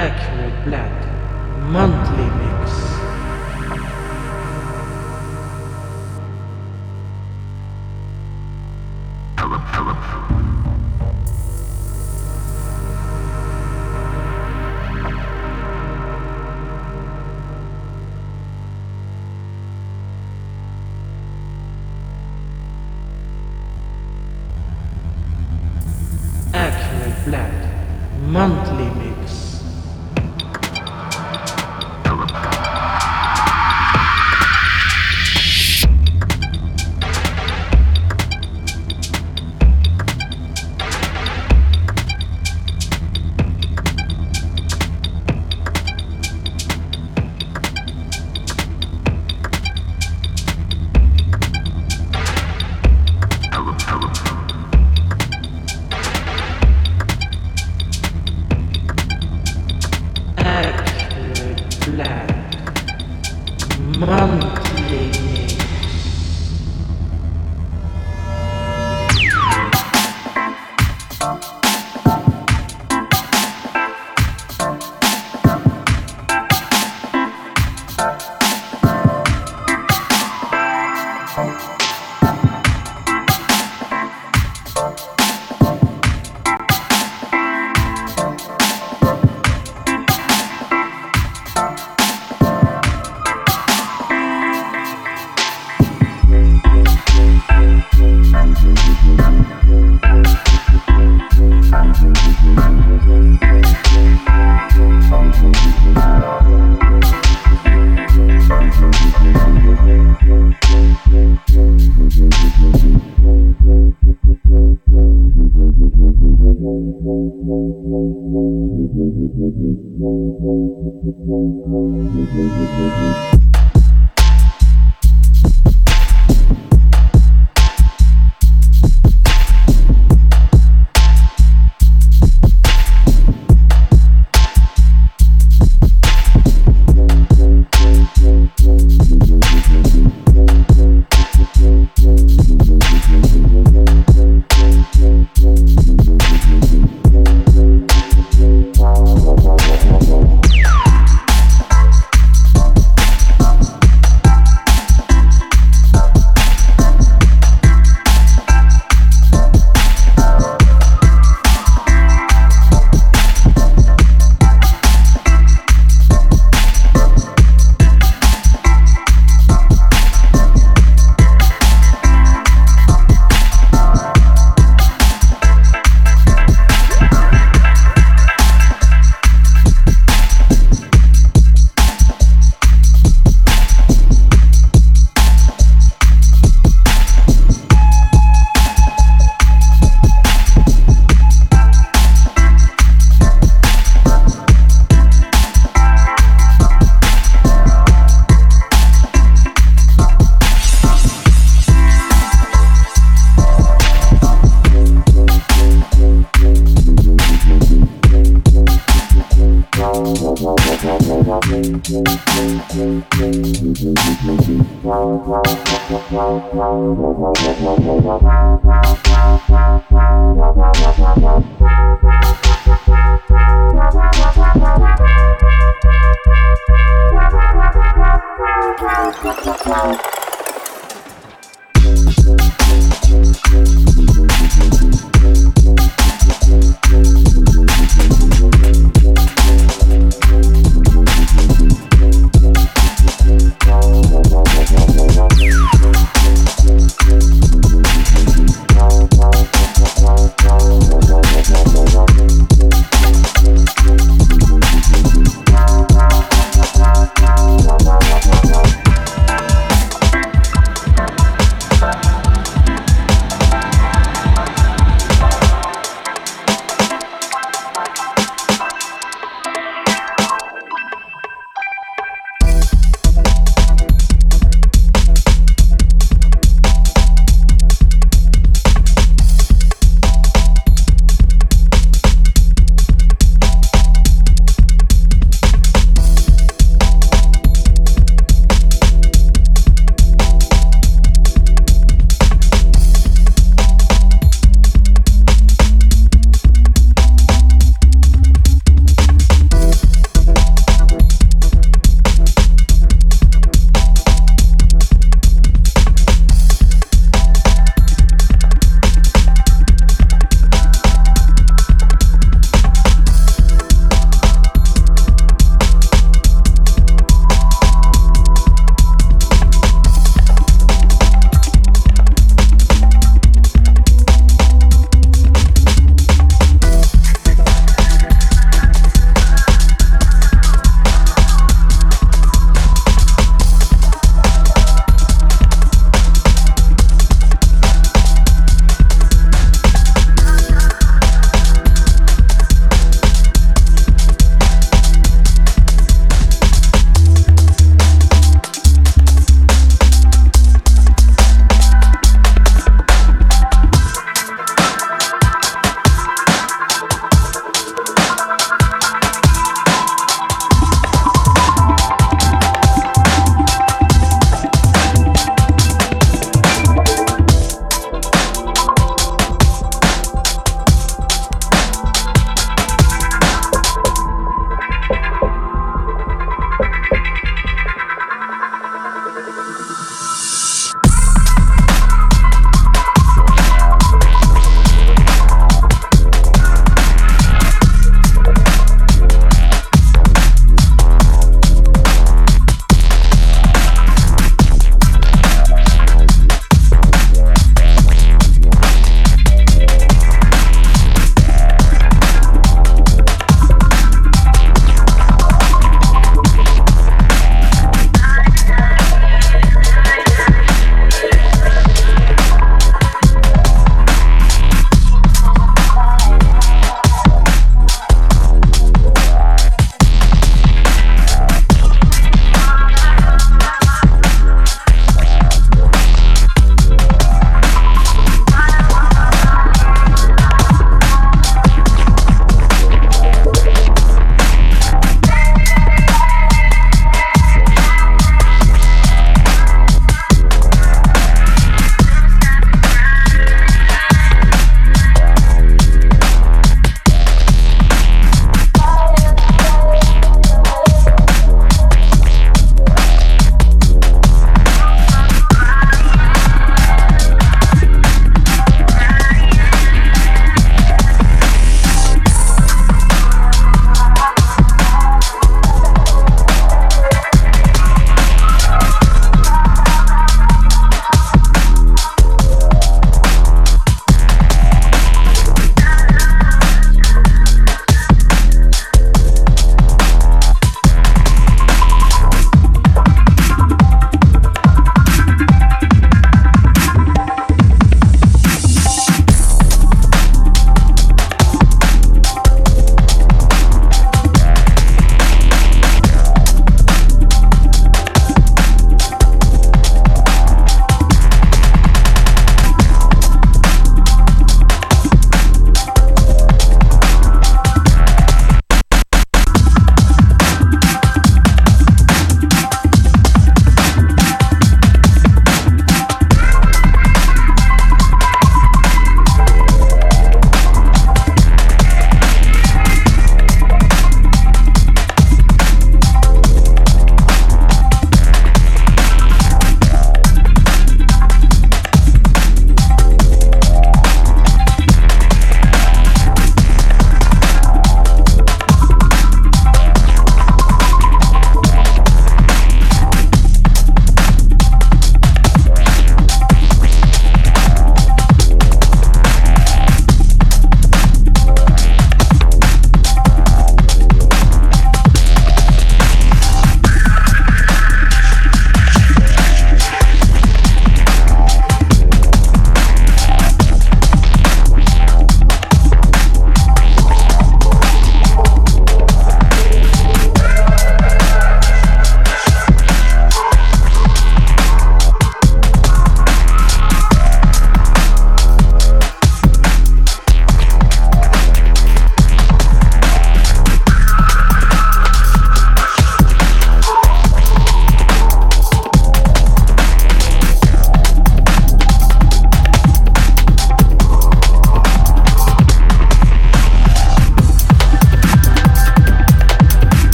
Accurate Black Monthly Mix.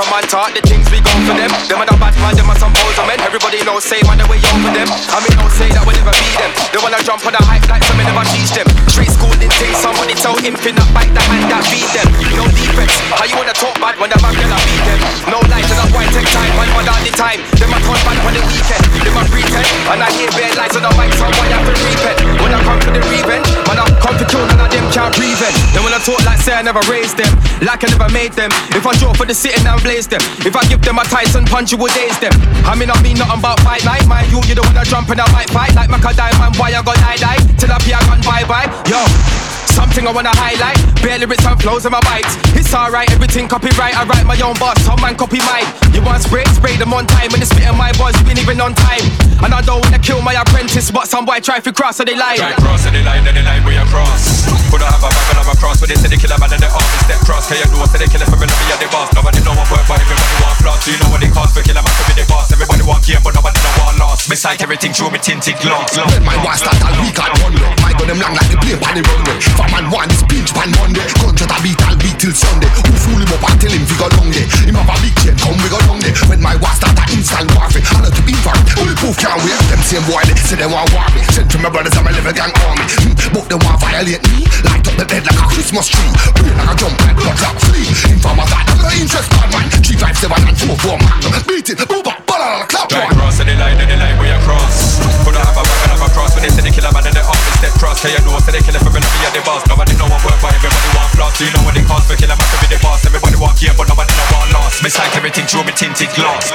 A man talk, the things we go for them. Them are the bad man, them are some poser men. Everybody knows say man the way over them. I mean, don't say that we never beat them. They wanna jump on the hype like some never teach them. Street school didn't think somebody tell him finna bite the hand that beat them. No defense. How you wanna talk bad when the man gonna beat them? No life, that's why take time. One one all the time. Them a talk bad on the weekend. Them a pretend. And I hear bad lights on the mic, so boy have to repent. When I come for the revenge, man I come to kill none of them can't prevent. Then when I talk like say I never raised them, like I never made them. If I draw for the sitting and blaze them, if I give them a Tyson punch, you will daze them. I mean, I mean nothing about fight night, my you, You don't wanna jump and I might fight like Macadam, man, Why I got die die. Till I be a gun bye bye, yo. Something I wanna highlight, bare lyrics and flows in my bites. It's alright, everything copyright. I write my own boss, some man copy mine. You want spray, spray them on time. When they spitting my buzz, been even on time. And I don't wanna kill my apprentice, but some boy try to cross so they lie. Try cross so they lie, then they lie we across. Could I have a back and have a cross, but they say they kill a man and they off step cross. Can you know so they kill it for me, love me, the boss. Nobody know what work, but everybody want flaws. So you know what they cost for kill a man to be the boss. Everybody want game, but nobody know what lost. Me sight everything through me tinted glass. When my war start all week and one My gun them long like the plane pan the runway. For man one is pinch pan Monday. Gunshot a beat, I'll beat till Sunday. Who fool him up and tell him fi go long day. Him have a big chain, come we go long day. When my war start a instant warfare, I know to be for Only proof can't wait. Them same boy they say they want war me. Send to my brothers and my little gang army. Hmm, but they want violate me. Light up the bed like a Christmas tree. Brain like a jump like blood clot flea. Informer that I'm no interest bad man. Three five seven and four four man. Beat it, boom, bop, ball on a clap cross so they lie, they lie we across. Could I have a back and have a cross, but they say they kill a man and they off step cross. Can you know so they kill it for me, love me, the boss. Nobody know what work, but everybody want flaws. Do you know what they cost for kill a man to be the boss? Everybody want gear, but nobody know what lost. Me sight everything through me tinted glass.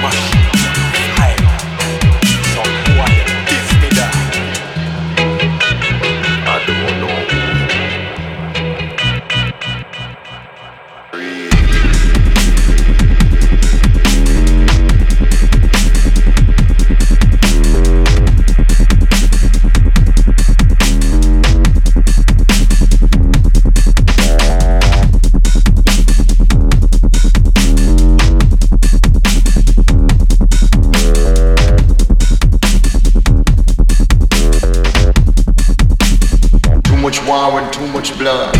Aye. Much war and too much blood.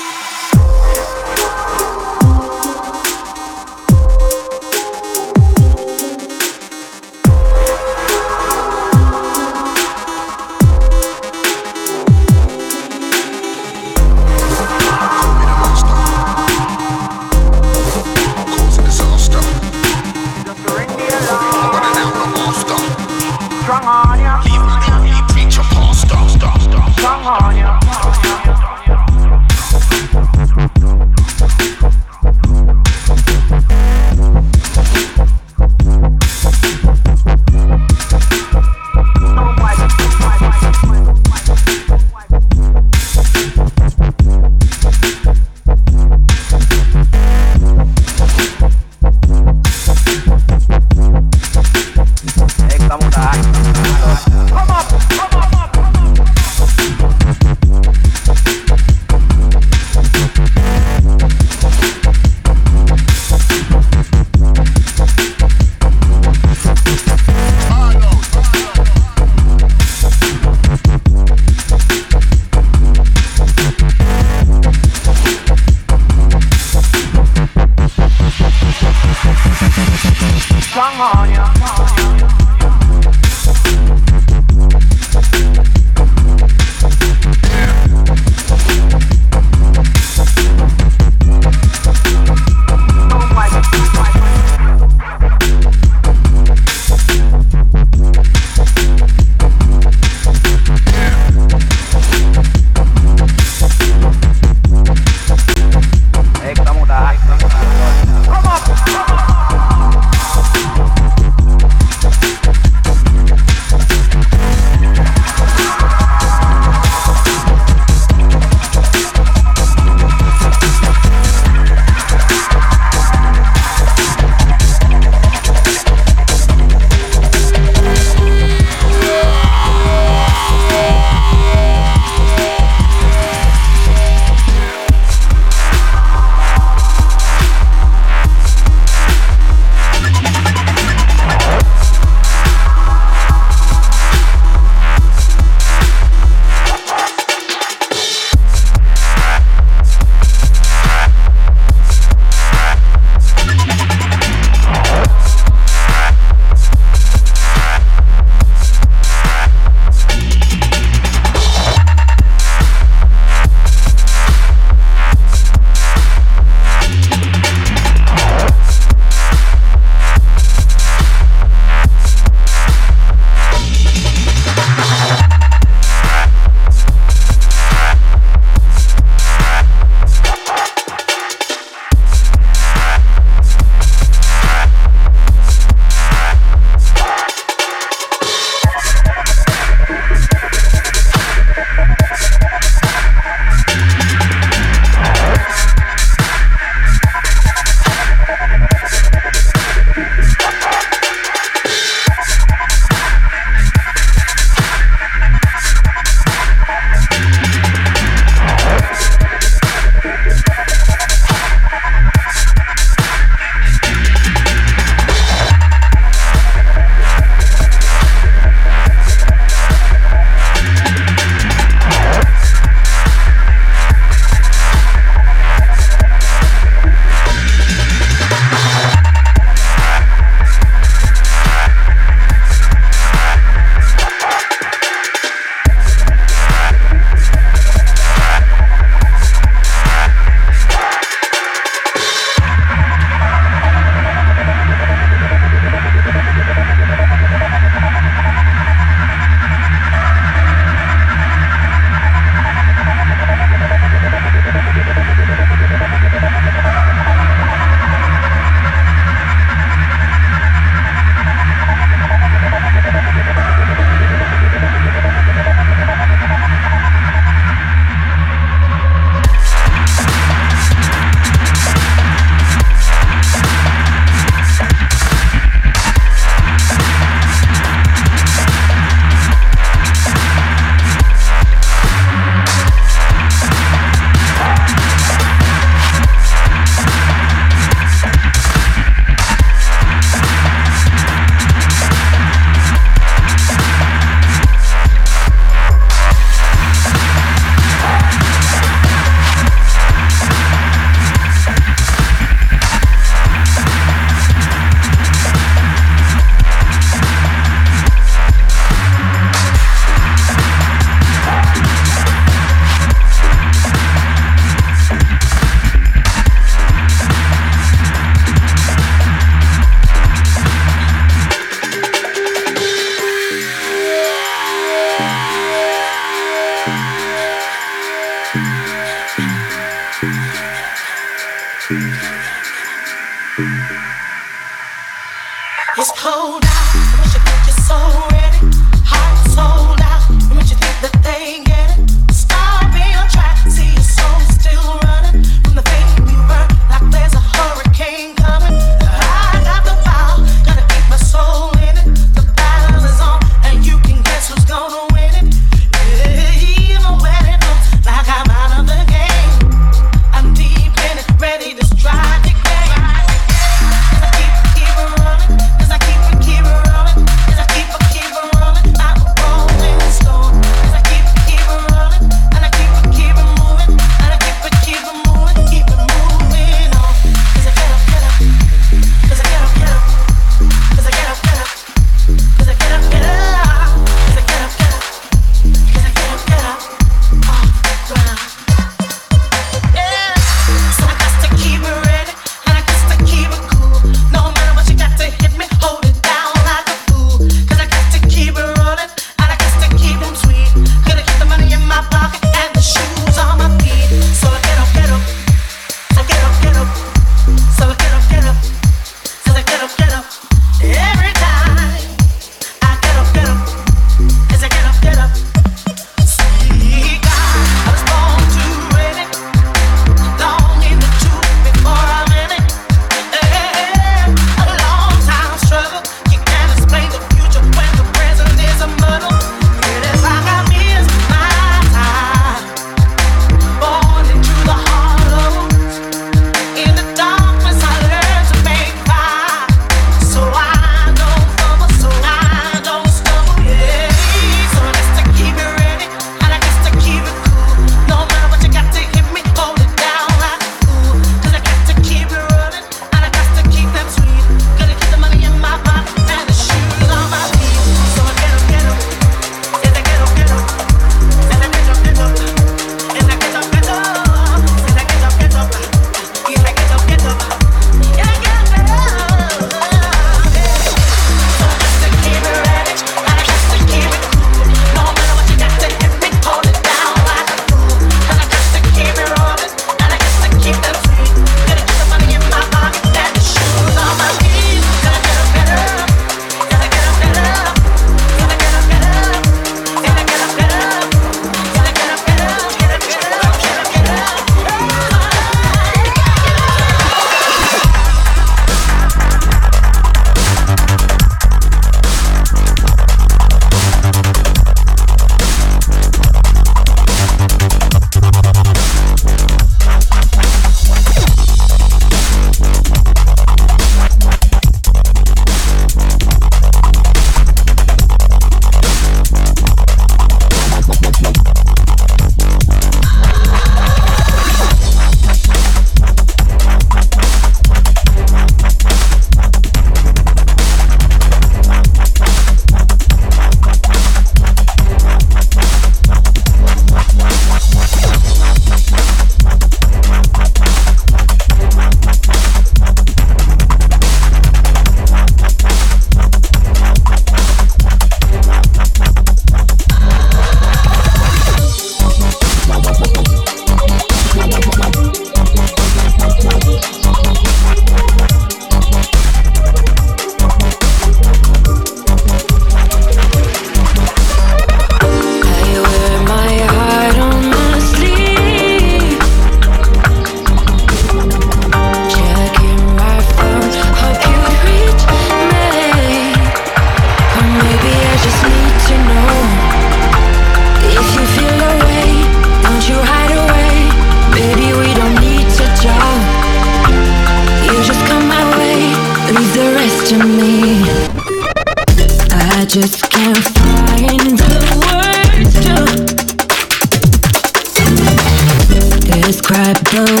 describe the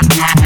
Yeah.